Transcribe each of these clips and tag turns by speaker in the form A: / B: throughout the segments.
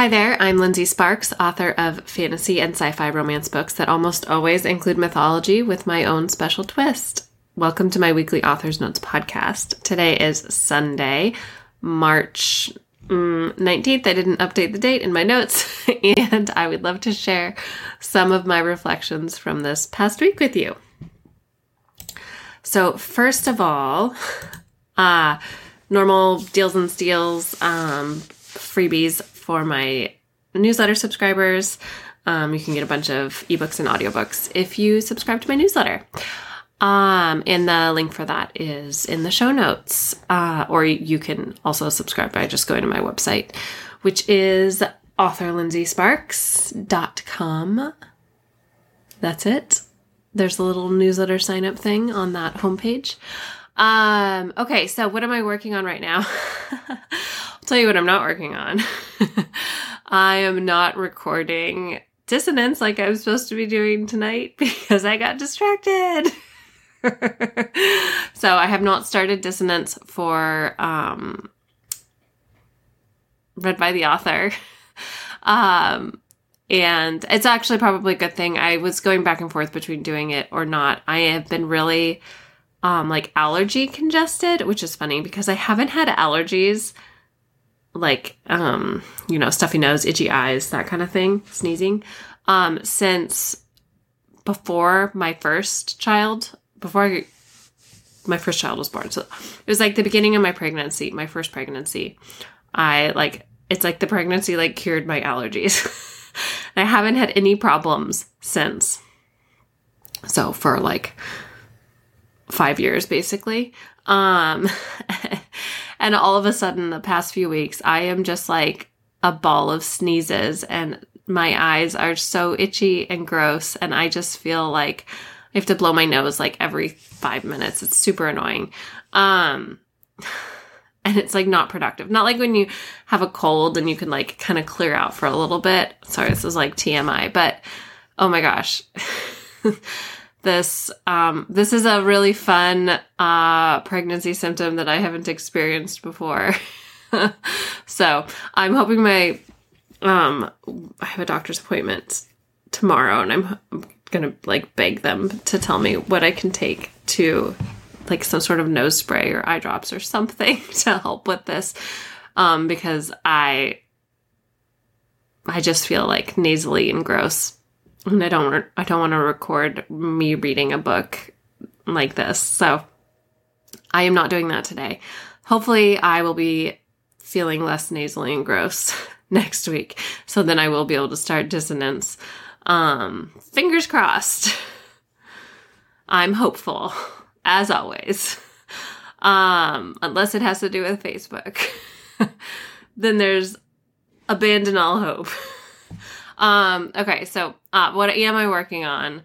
A: Hi there, I'm Lindsey Sparks, author of fantasy and sci fi romance books that almost always include mythology with my own special twist. Welcome to my weekly Author's Notes podcast. Today is Sunday, March mm, 19th. I didn't update the date in my notes, and I would love to share some of my reflections from this past week with you. So, first of all, uh, normal deals and steals, um, freebies for my newsletter subscribers. Um, you can get a bunch of ebooks and audiobooks if you subscribe to my newsletter. Um, and the link for that is in the show notes. Uh, or you can also subscribe by just going to my website, which is authorlindseysparks.com. That's it. There's a little newsletter sign up thing on that homepage. Um, okay, so what am I working on right now? Tell you what I'm not working on. I am not recording dissonance like I'm supposed to be doing tonight because I got distracted. so I have not started dissonance for um read by the author. Um and it's actually probably a good thing. I was going back and forth between doing it or not. I have been really um like allergy congested, which is funny because I haven't had allergies like um you know stuffy nose itchy eyes that kind of thing sneezing. Um since before my first child before I, my first child was born. So it was like the beginning of my pregnancy my first pregnancy. I like it's like the pregnancy like cured my allergies. I haven't had any problems since. So for like five years basically. Um And all of a sudden, the past few weeks, I am just like a ball of sneezes and my eyes are so itchy and gross. And I just feel like I have to blow my nose like every five minutes. It's super annoying. Um, and it's like not productive. Not like when you have a cold and you can like kind of clear out for a little bit. Sorry, this is like TMI, but oh my gosh. this um, this is a really fun uh, pregnancy symptom that I haven't experienced before. so I'm hoping my um, I have a doctor's appointment tomorrow, and I'm, I'm gonna like beg them to tell me what I can take to like some sort of nose spray or eye drops or something to help with this um, because I I just feel like nasally and gross and I don't I don't want to record me reading a book like this. So I am not doing that today. Hopefully I will be feeling less nasally and gross next week. So then I will be able to start dissonance. Um fingers crossed. I'm hopeful as always. Um unless it has to do with Facebook. then there's abandon all hope. Um, okay, so uh, what am I working on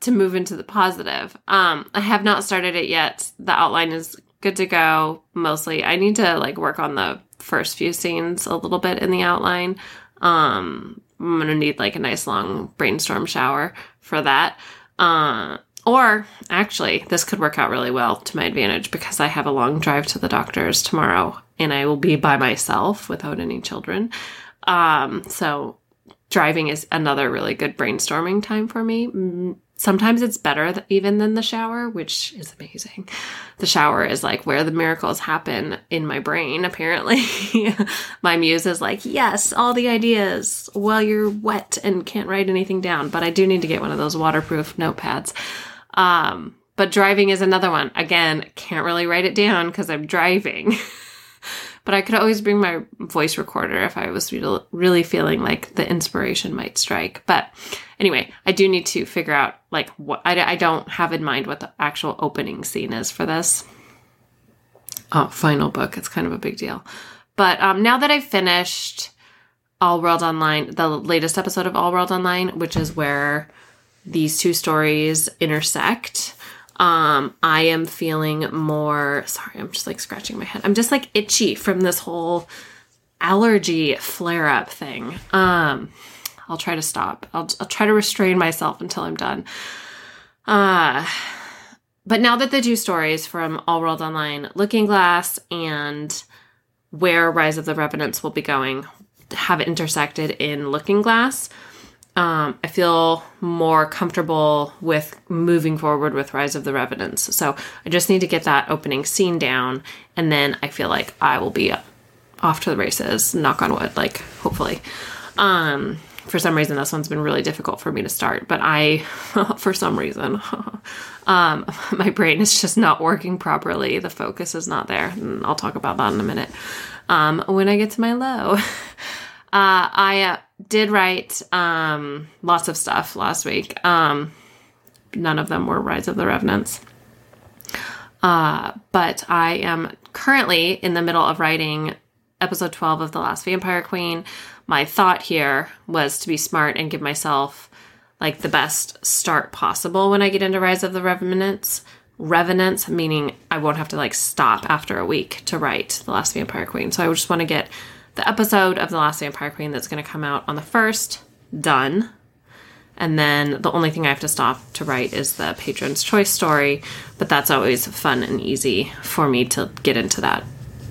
A: to move into the positive? Um, I have not started it yet. The outline is good to go mostly. I need to like work on the first few scenes a little bit in the outline. Um, I'm gonna need like a nice long brainstorm shower for that. Uh, or actually, this could work out really well to my advantage because I have a long drive to the doctor's tomorrow and I will be by myself without any children. Um, so driving is another really good brainstorming time for me. Sometimes it's better th- even than the shower, which is amazing. The shower is like where the miracles happen in my brain, apparently. my muse is like, yes, all the ideas while you're wet and can't write anything down. But I do need to get one of those waterproof notepads. Um, but driving is another one. Again, can't really write it down because I'm driving. but I could always bring my voice recorder if I was really feeling like the inspiration might strike. But anyway, I do need to figure out like what I, I don't have in mind what the actual opening scene is for this oh, final book. It's kind of a big deal. But um, now that I've finished All World Online, the latest episode of All World Online, which is where these two stories intersect um, I am feeling more sorry, I'm just like scratching my head. I'm just like itchy from this whole allergy flare up thing. Um, I'll try to stop. I'll, I'll try to restrain myself until I'm done. Uh, but now that the two stories from All World Online, Looking Glass and where Rise of the Revenants will be going, have intersected in Looking Glass. Um, I feel more comfortable with moving forward with Rise of the Revenants. So I just need to get that opening scene down, and then I feel like I will be off to the races. Knock on wood, like hopefully. Um, for some reason, this one's been really difficult for me to start, but I, for some reason, um, my brain is just not working properly. The focus is not there. And I'll talk about that in a minute um, when I get to my low. Uh, I uh, did write um, lots of stuff last week. Um, none of them were Rise of the Revenants. Uh, but I am currently in the middle of writing episode 12 of The Last Vampire Queen. My thought here was to be smart and give myself like the best start possible when I get into Rise of the Revenants. Revenants, meaning I won't have to like stop after a week to write The Last Vampire Queen. So I just want to get the episode of The Last Vampire Queen that's going to come out on the first done. And then the only thing I have to stop to write is the patron's choice story, but that's always fun and easy for me to get into that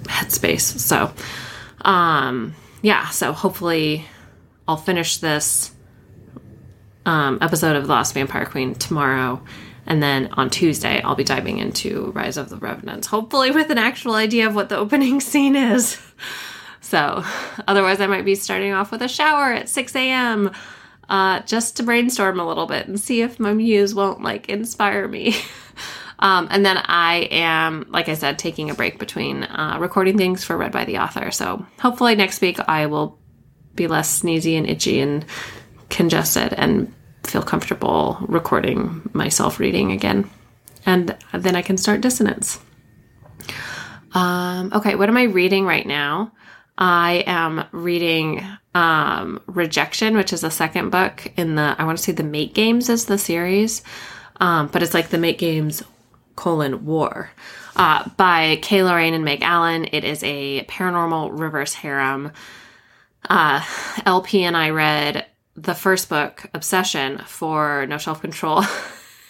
A: headspace. So, um, yeah, so hopefully I'll finish this um, episode of The Last Vampire Queen tomorrow. And then on Tuesday, I'll be diving into Rise of the Revenants, hopefully with an actual idea of what the opening scene is. So, otherwise, I might be starting off with a shower at 6 a.m. Uh, just to brainstorm a little bit and see if my muse won't like inspire me. um, and then I am, like I said, taking a break between uh, recording things for Read by the Author. So, hopefully, next week I will be less sneezy and itchy and congested and feel comfortable recording myself reading again. And then I can start dissonance. Um, okay, what am I reading right now? I am reading um, Rejection, which is the second book in the, I want to say the Mate Games is the series, um, but it's like the Mate Games colon war uh, by K. Loraine and Meg Allen. It is a paranormal reverse harem. Uh, LP and I read the first book, Obsession, for No Self Control.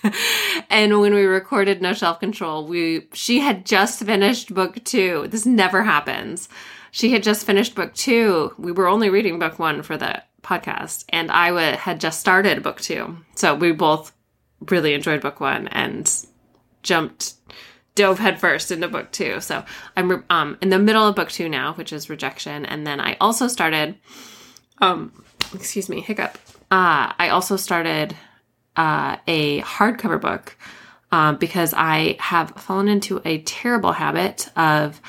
A: and when we recorded No Self Control, we she had just finished book two. This never happens she had just finished book two. We were only reading book one for the podcast, and I w- had just started book two. So we both really enjoyed book one and jumped, dove headfirst into book two. So I'm um, in the middle of book two now, which is rejection. And then I also started, um, excuse me, hiccup. Uh, I also started uh, a hardcover book uh, because I have fallen into a terrible habit of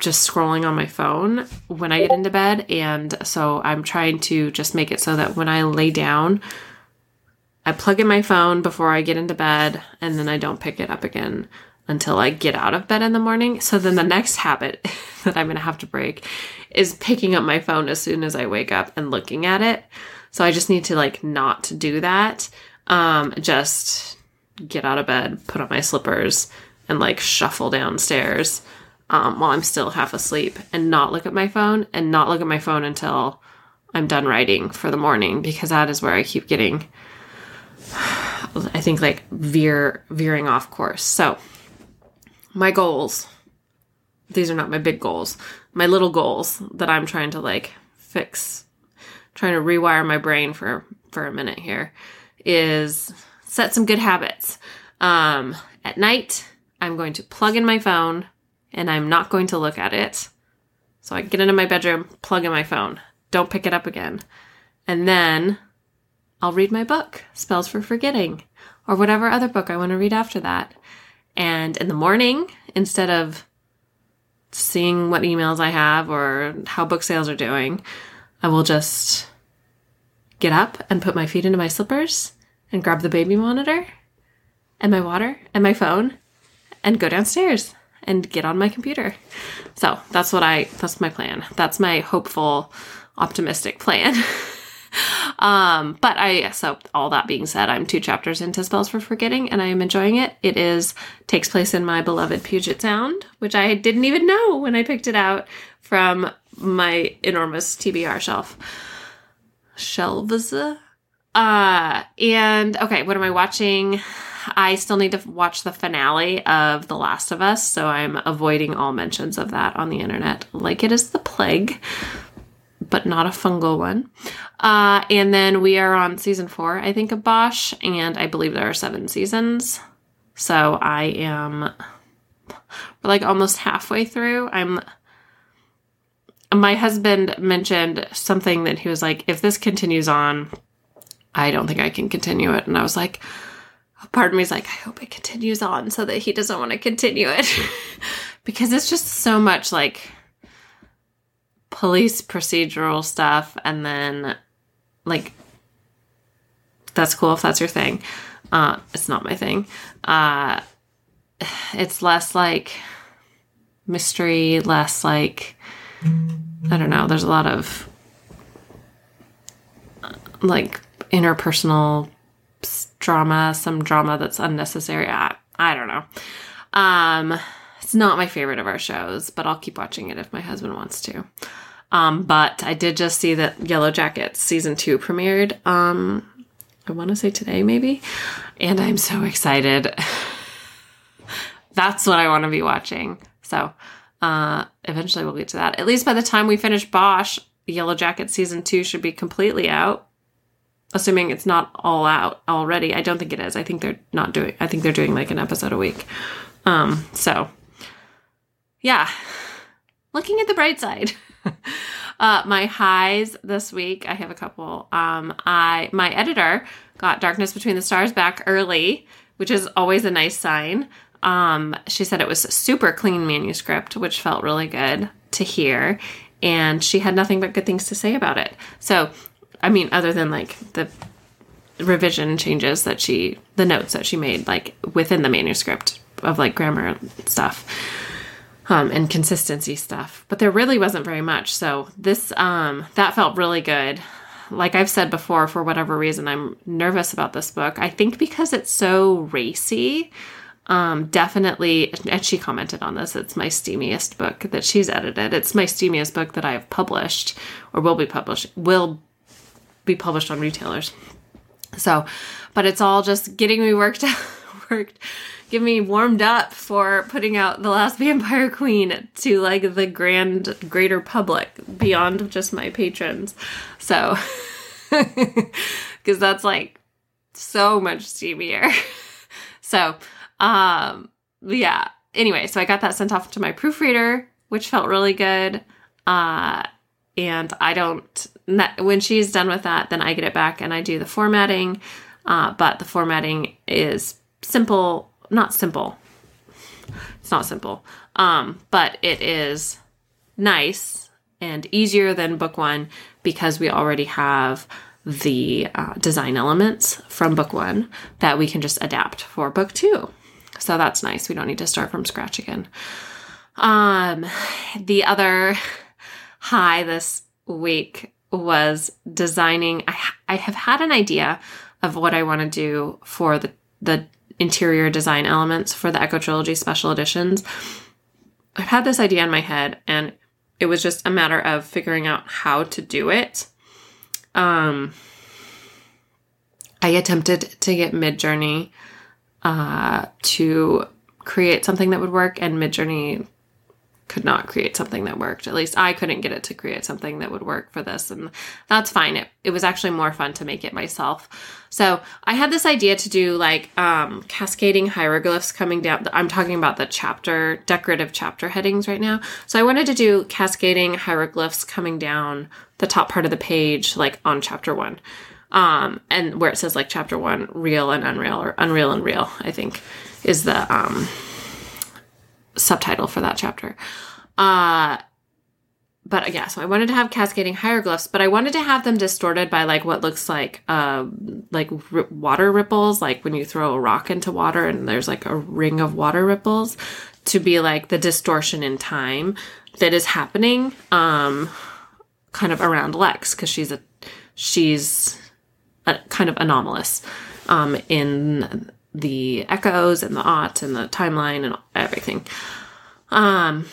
A: just scrolling on my phone when I get into bed. And so I'm trying to just make it so that when I lay down, I plug in my phone before I get into bed and then I don't pick it up again until I get out of bed in the morning. So then the next habit that I'm going to have to break is picking up my phone as soon as I wake up and looking at it. So I just need to like not do that. Um, just get out of bed, put on my slippers, and like shuffle downstairs um, while I'm still half asleep and not look at my phone and not look at my phone until I'm done writing for the morning because that is where I keep getting I think like veer veering off course. So my goals these are not my big goals. My little goals that I'm trying to like fix trying to rewire my brain for for a minute here is set some good habits. Um at night I'm going to plug in my phone and I'm not going to look at it. So I get into my bedroom, plug in my phone, don't pick it up again. And then I'll read my book, Spells for Forgetting, or whatever other book I want to read after that. And in the morning, instead of seeing what emails I have or how book sales are doing, I will just get up and put my feet into my slippers and grab the baby monitor and my water and my phone and go downstairs and get on my computer. So that's what I, that's my plan. That's my hopeful, optimistic plan. um, but I, so all that being said, I'm two chapters into Spells for Forgetting and I am enjoying it. It is, takes place in my beloved Puget Sound, which I didn't even know when I picked it out from my enormous TBR shelf. Shelves. Uh, and okay, what am I watching? I still need to watch the finale of The Last of Us, so I'm avoiding all mentions of that on the internet like it is the plague. but not a fungal one. Uh, and then we are on season four, I think, of Bosch, and I believe there are seven seasons. So I am like almost halfway through. I'm. My husband mentioned something that he was like, if this continues on, I don't think I can continue it. And I was like, part of me is like, I hope it continues on so that he doesn't want to continue it. because it's just so much like police procedural stuff and then like that's cool if that's your thing. Uh it's not my thing. Uh it's less like mystery, less like I don't know, there's a lot of like interpersonal drama, some drama that's unnecessary. I, I don't know. Um it's not my favorite of our shows, but I'll keep watching it if my husband wants to. Um, but I did just see that Yellow Jackets season two premiered. Um, I want to say today, maybe, and I'm so excited. That's what I want to be watching. So, uh, eventually we'll get to that. At least by the time we finish Bosch, Yellow Jacket season two should be completely out. Assuming it's not all out already. I don't think it is. I think they're not doing. I think they're doing like an episode a week. Um, so yeah, looking at the bright side. uh, my highs this week, I have a couple. Um, I my editor got Darkness Between the Stars back early, which is always a nice sign. Um, she said it was super clean manuscript, which felt really good to hear, and she had nothing but good things to say about it. So, I mean, other than like the revision changes that she, the notes that she made, like within the manuscript of like grammar stuff um, and consistency stuff. But there really wasn't very much. So this um, that felt really good. Like I've said before, for whatever reason, I'm nervous about this book. I think because it's so racy. Um, definitely, and she commented on this. It's my steamiest book that she's edited. It's my steamiest book that I have published, or will be published. Will be published on retailers. So, but it's all just getting me worked worked get me warmed up for putting out The Last Vampire Queen to like the grand greater public beyond just my patrons. So, because that's like so much steamier. so, um, yeah. Anyway, so I got that sent off to my proofreader, which felt really good. Uh, and I don't, when she's done with that, then I get it back and I do the formatting. Uh, but the formatting is simple not simple. It's not simple. Um, but it is nice and easier than book one because we already have the uh, design elements from book one that we can just adapt for book two. So that's nice. We don't need to start from scratch again. Um, the other high this week was designing. I, I have had an idea of what I want to do for the the interior design elements for the Echo Trilogy special editions. I've had this idea in my head and it was just a matter of figuring out how to do it. Um, I attempted to get Midjourney uh, to create something that would work, and Midjourney could not create something that worked. At least I couldn't get it to create something that would work for this. And that's fine. It, it was actually more fun to make it myself. So I had this idea to do like um, cascading hieroglyphs coming down. I'm talking about the chapter, decorative chapter headings right now. So I wanted to do cascading hieroglyphs coming down the top part of the page, like on chapter one. Um, and where it says like chapter one, real and unreal, or unreal and real, I think is the um, subtitle for that chapter. Uh, but yeah, so I wanted to have cascading hieroglyphs, but I wanted to have them distorted by like what looks like uh, like r- water ripples, like when you throw a rock into water and there's like a ring of water ripples, to be like the distortion in time that is happening, um, kind of around Lex because she's a she's a, kind of anomalous um, in the echoes and the aught and the timeline and everything. Um,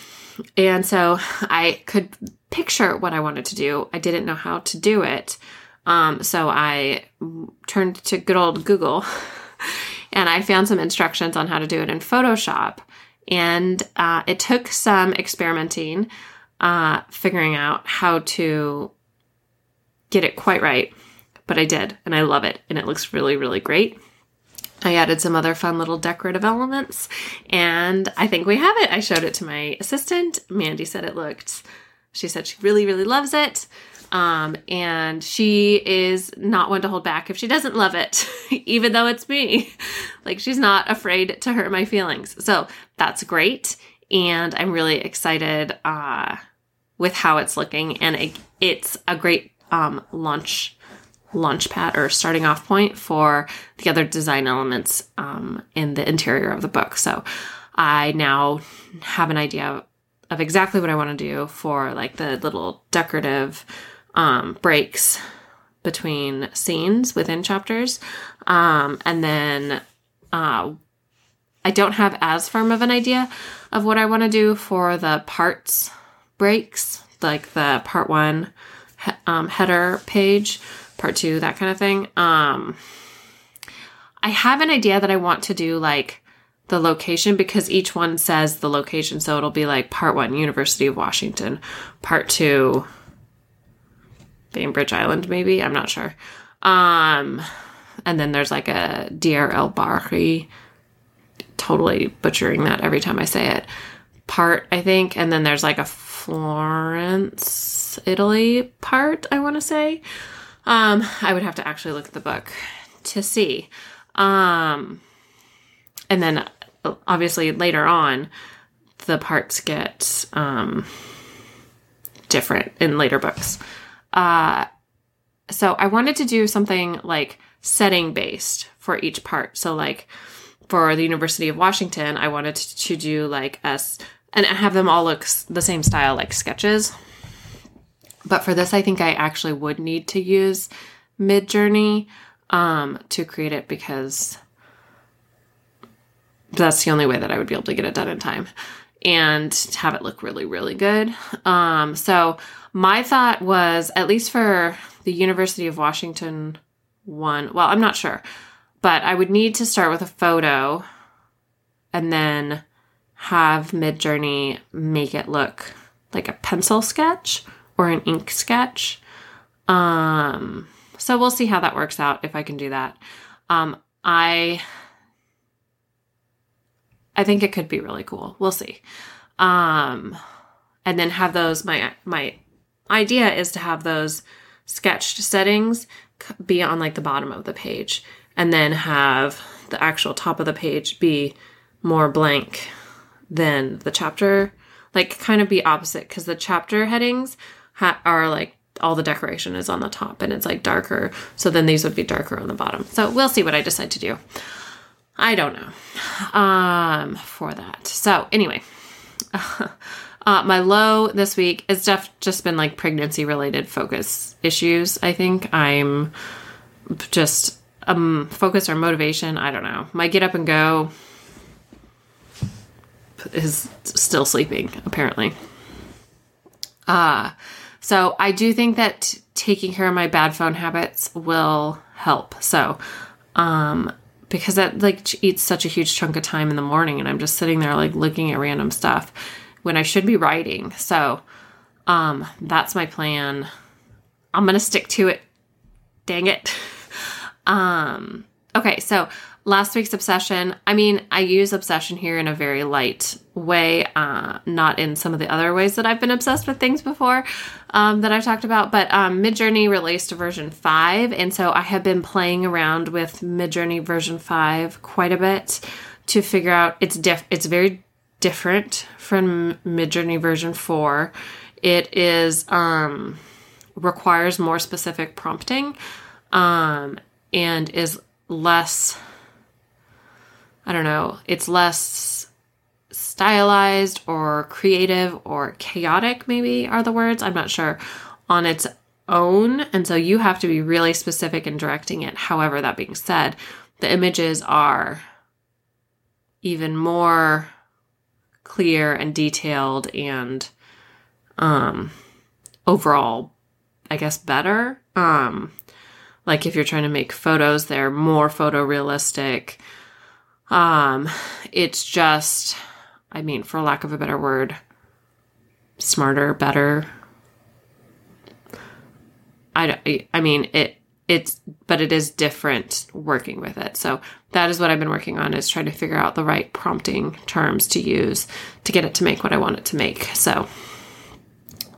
A: and so I could picture what I wanted to do. I didn't know how to do it. Um, so I turned to good old Google and I found some instructions on how to do it in Photoshop. And uh, it took some experimenting, uh, figuring out how to get it quite right, but I did, and I love it, and it looks really, really great. I added some other fun little decorative elements, and I think we have it. I showed it to my assistant. Mandy said it looked, she said she really, really loves it. Um, and she is not one to hold back if she doesn't love it, even though it's me. like she's not afraid to hurt my feelings. So that's great. And I'm really excited uh, with how it's looking. And it, it's a great um, launch launch pad or starting off point for the other design elements um, in the interior of the book. So I now have an idea of, of exactly what I want to do for like the little decorative um, breaks between scenes within chapters. Um, and then uh, I don't have as firm of an idea of what I want to do for the parts breaks, like the part one um, header page part two, that kind of thing. Um, I have an idea that I want to do like the location because each one says the location. So it'll be like part one, University of Washington, part two, Bainbridge Island, maybe. I'm not sure. Um, and then there's like a Deir el Bahri, totally butchering that every time I say it, part, I think. And then there's like a Florence, Italy part, I want to say. Um, I would have to actually look at the book to see. Um, and then obviously later on, the parts get um, different in later books. Uh, so I wanted to do something like setting based for each part. So like for the University of Washington, I wanted to do like us and have them all look the same style, like sketches. But for this, I think I actually would need to use Midjourney um, to create it because that's the only way that I would be able to get it done in time and have it look really, really good. Um, so my thought was, at least for the University of Washington one, well, I'm not sure, but I would need to start with a photo and then have Midjourney make it look like a pencil sketch or an ink sketch. Um, so we'll see how that works out if I can do that. Um, I I think it could be really cool. We'll see. Um, and then have those my my idea is to have those sketched settings be on like the bottom of the page and then have the actual top of the page be more blank than the chapter like kind of be opposite because the chapter headings ha- are like all the decoration is on the top and it's like darker. So then these would be darker on the bottom. So we'll see what I decide to do. I don't know um, for that. So anyway, uh, my low this week is def- just been like pregnancy related focus issues. I think I'm just um focus or motivation. I don't know. My get up and go is still sleeping apparently. Uh so I do think that taking care of my bad phone habits will help. So, um, because that like eats such a huge chunk of time in the morning and I'm just sitting there like looking at random stuff when I should be writing. So, um, that's my plan. I'm going to stick to it. Dang it. um, okay. So last week's obsession i mean i use obsession here in a very light way uh, not in some of the other ways that i've been obsessed with things before um, that i've talked about but um, midjourney released version 5 and so i have been playing around with midjourney version 5 quite a bit to figure out it's diff it's very different from midjourney version 4 it is um requires more specific prompting um and is less I don't know, it's less stylized or creative or chaotic, maybe are the words. I'm not sure on its own. And so you have to be really specific in directing it. However, that being said, the images are even more clear and detailed and um overall I guess better. Um like if you're trying to make photos, they're more photorealistic. Um, it's just, I mean, for lack of a better word, smarter, better. I I mean, it, it's, but it is different working with it. So that is what I've been working on is trying to figure out the right prompting terms to use to get it to make what I want it to make. So,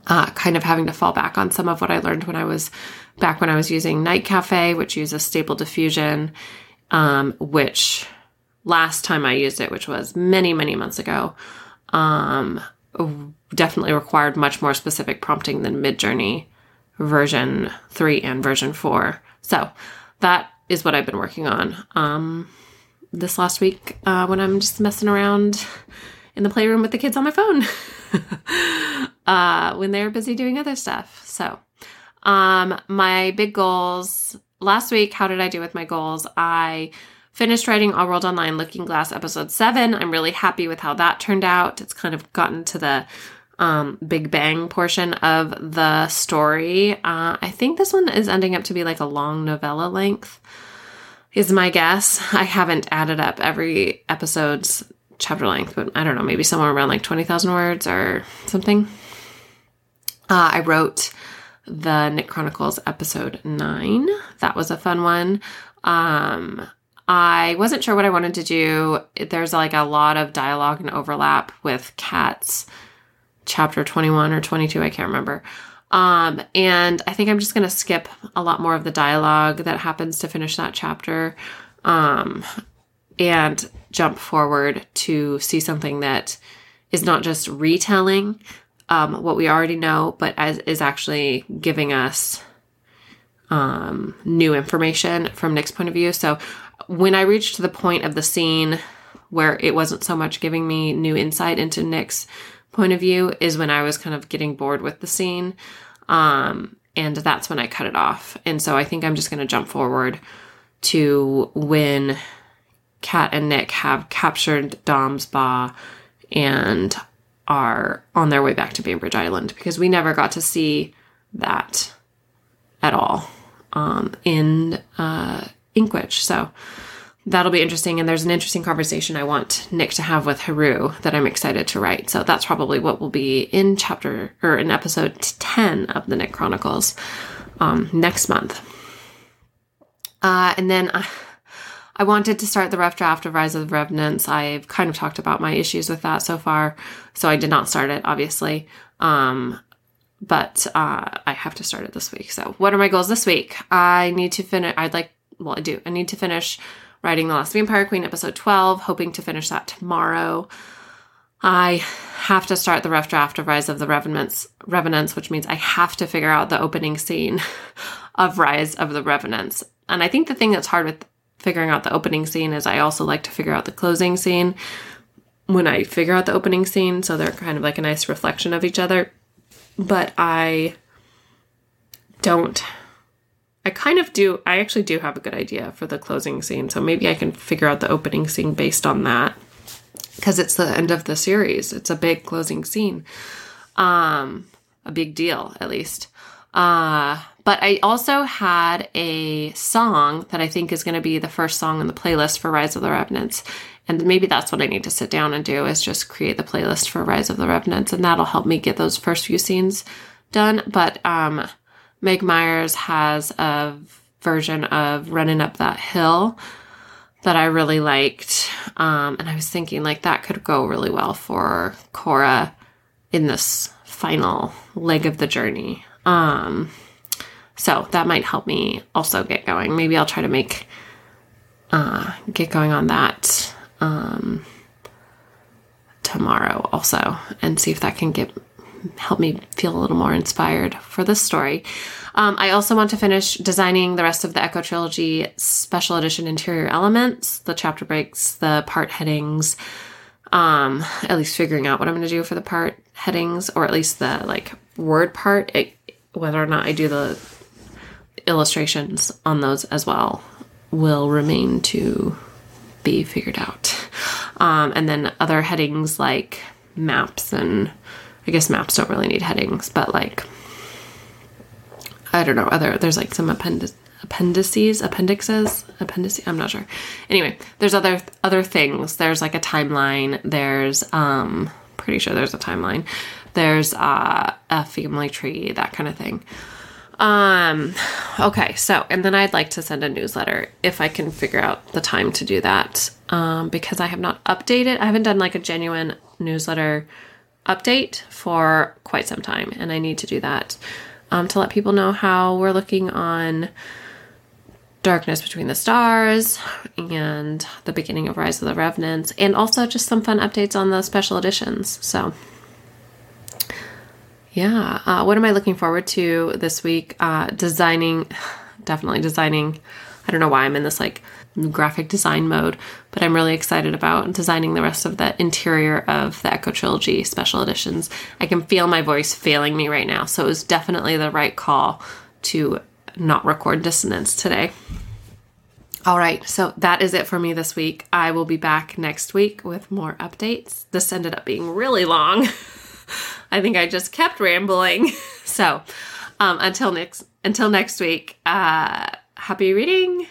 A: uh, kind of having to fall back on some of what I learned when I was back when I was using Night Cafe, which uses stable diffusion, um, which last time I used it, which was many, many months ago, um, definitely required much more specific prompting than Midjourney version 3 and version 4. So that is what I've been working on um, this last week uh, when I'm just messing around in the playroom with the kids on my phone uh, when they're busy doing other stuff. So, um, my big goals last week, how did I do with my goals? I finished writing All World Online Looking Glass episode seven. I'm really happy with how that turned out. It's kind of gotten to the um, Big Bang portion of the story. Uh, I think this one is ending up to be like a long novella length, is my guess. I haven't added up every episode's chapter length, but I don't know, maybe somewhere around like 20,000 words or something. Uh, I wrote the Nick Chronicles episode nine. That was a fun one. Um, I wasn't sure what I wanted to do. There's like a lot of dialogue and overlap with Kat's chapter 21 or 22, I can't remember. Um, and I think I'm just going to skip a lot more of the dialogue that happens to finish that chapter um, and jump forward to see something that is not just retelling um, what we already know, but as, is actually giving us um, new information from Nick's point of view. So when I reached the point of the scene where it wasn't so much giving me new insight into Nick's point of view, is when I was kind of getting bored with the scene. Um, and that's when I cut it off. And so I think I'm just going to jump forward to when Kat and Nick have captured Dom's Ba and are on their way back to Bainbridge Island because we never got to see that at all um, in uh, Inkwitch. So that'll be interesting. And there's an interesting conversation I want Nick to have with Haru that I'm excited to write. So that's probably what will be in chapter or in episode 10 of the Nick Chronicles um, next month. Uh, and then. Uh, I wanted to start the rough draft of Rise of the Revenants. I've kind of talked about my issues with that so far, so I did not start it, obviously. Um, but uh, I have to start it this week. So, what are my goals this week? I need to finish. I'd like. Well, I do. I need to finish writing The Last Vampire Queen, episode twelve. Hoping to finish that tomorrow. I have to start the rough draft of Rise of the Revenants, Revenants, which means I have to figure out the opening scene of Rise of the Revenants. And I think the thing that's hard with figuring out the opening scene is I also like to figure out the closing scene when I figure out the opening scene. So they're kind of like a nice reflection of each other. But I don't. I kind of do. I actually do have a good idea for the closing scene. So maybe I can figure out the opening scene based on that. Because it's the end of the series. It's a big closing scene. Um, a big deal, at least. Uh, but I also had a song that I think is going to be the first song in the playlist for Rise of the Revenants. And maybe that's what I need to sit down and do is just create the playlist for Rise of the Revenants. And that'll help me get those first few scenes done. But um, Meg Myers has a version of Running Up That Hill that I really liked. Um, and I was thinking like that could go really well for Cora in this final leg of the journey. Um, so that might help me also get going. Maybe I'll try to make uh, get going on that um, tomorrow also, and see if that can get help me feel a little more inspired for this story. Um, I also want to finish designing the rest of the Echo Trilogy special edition interior elements, the chapter breaks, the part headings. Um, at least figuring out what I'm going to do for the part headings, or at least the like word part. It, whether or not I do the illustrations on those as well will remain to be figured out. Um, and then other headings like maps and I guess maps don't really need headings, but like I don't know, other there's like some appendix appendices, appendixes, appendices, I'm not sure. Anyway, there's other other things. There's like a timeline, there's um pretty sure there's a timeline. There's uh, a family tree, that kind of thing. Um, okay, so and then I'd like to send a newsletter if I can figure out the time to do that. Um, because I have not updated, I haven't done like a genuine newsletter update for quite some time, and I need to do that um, to let people know how we're looking on Darkness Between the Stars and the beginning of Rise of the Revenants, and also just some fun updates on the special editions. So, yeah, uh, what am I looking forward to this week? Uh, designing, definitely designing. I don't know why I'm in this like graphic design mode, but I'm really excited about designing the rest of the interior of the Echo Trilogy special editions. I can feel my voice failing me right now, so it was definitely the right call to not record dissonance today. All right, so that is it for me this week. I will be back next week with more updates. This ended up being really long. I think I just kept rambling. So, um, until next until next week, uh, happy reading.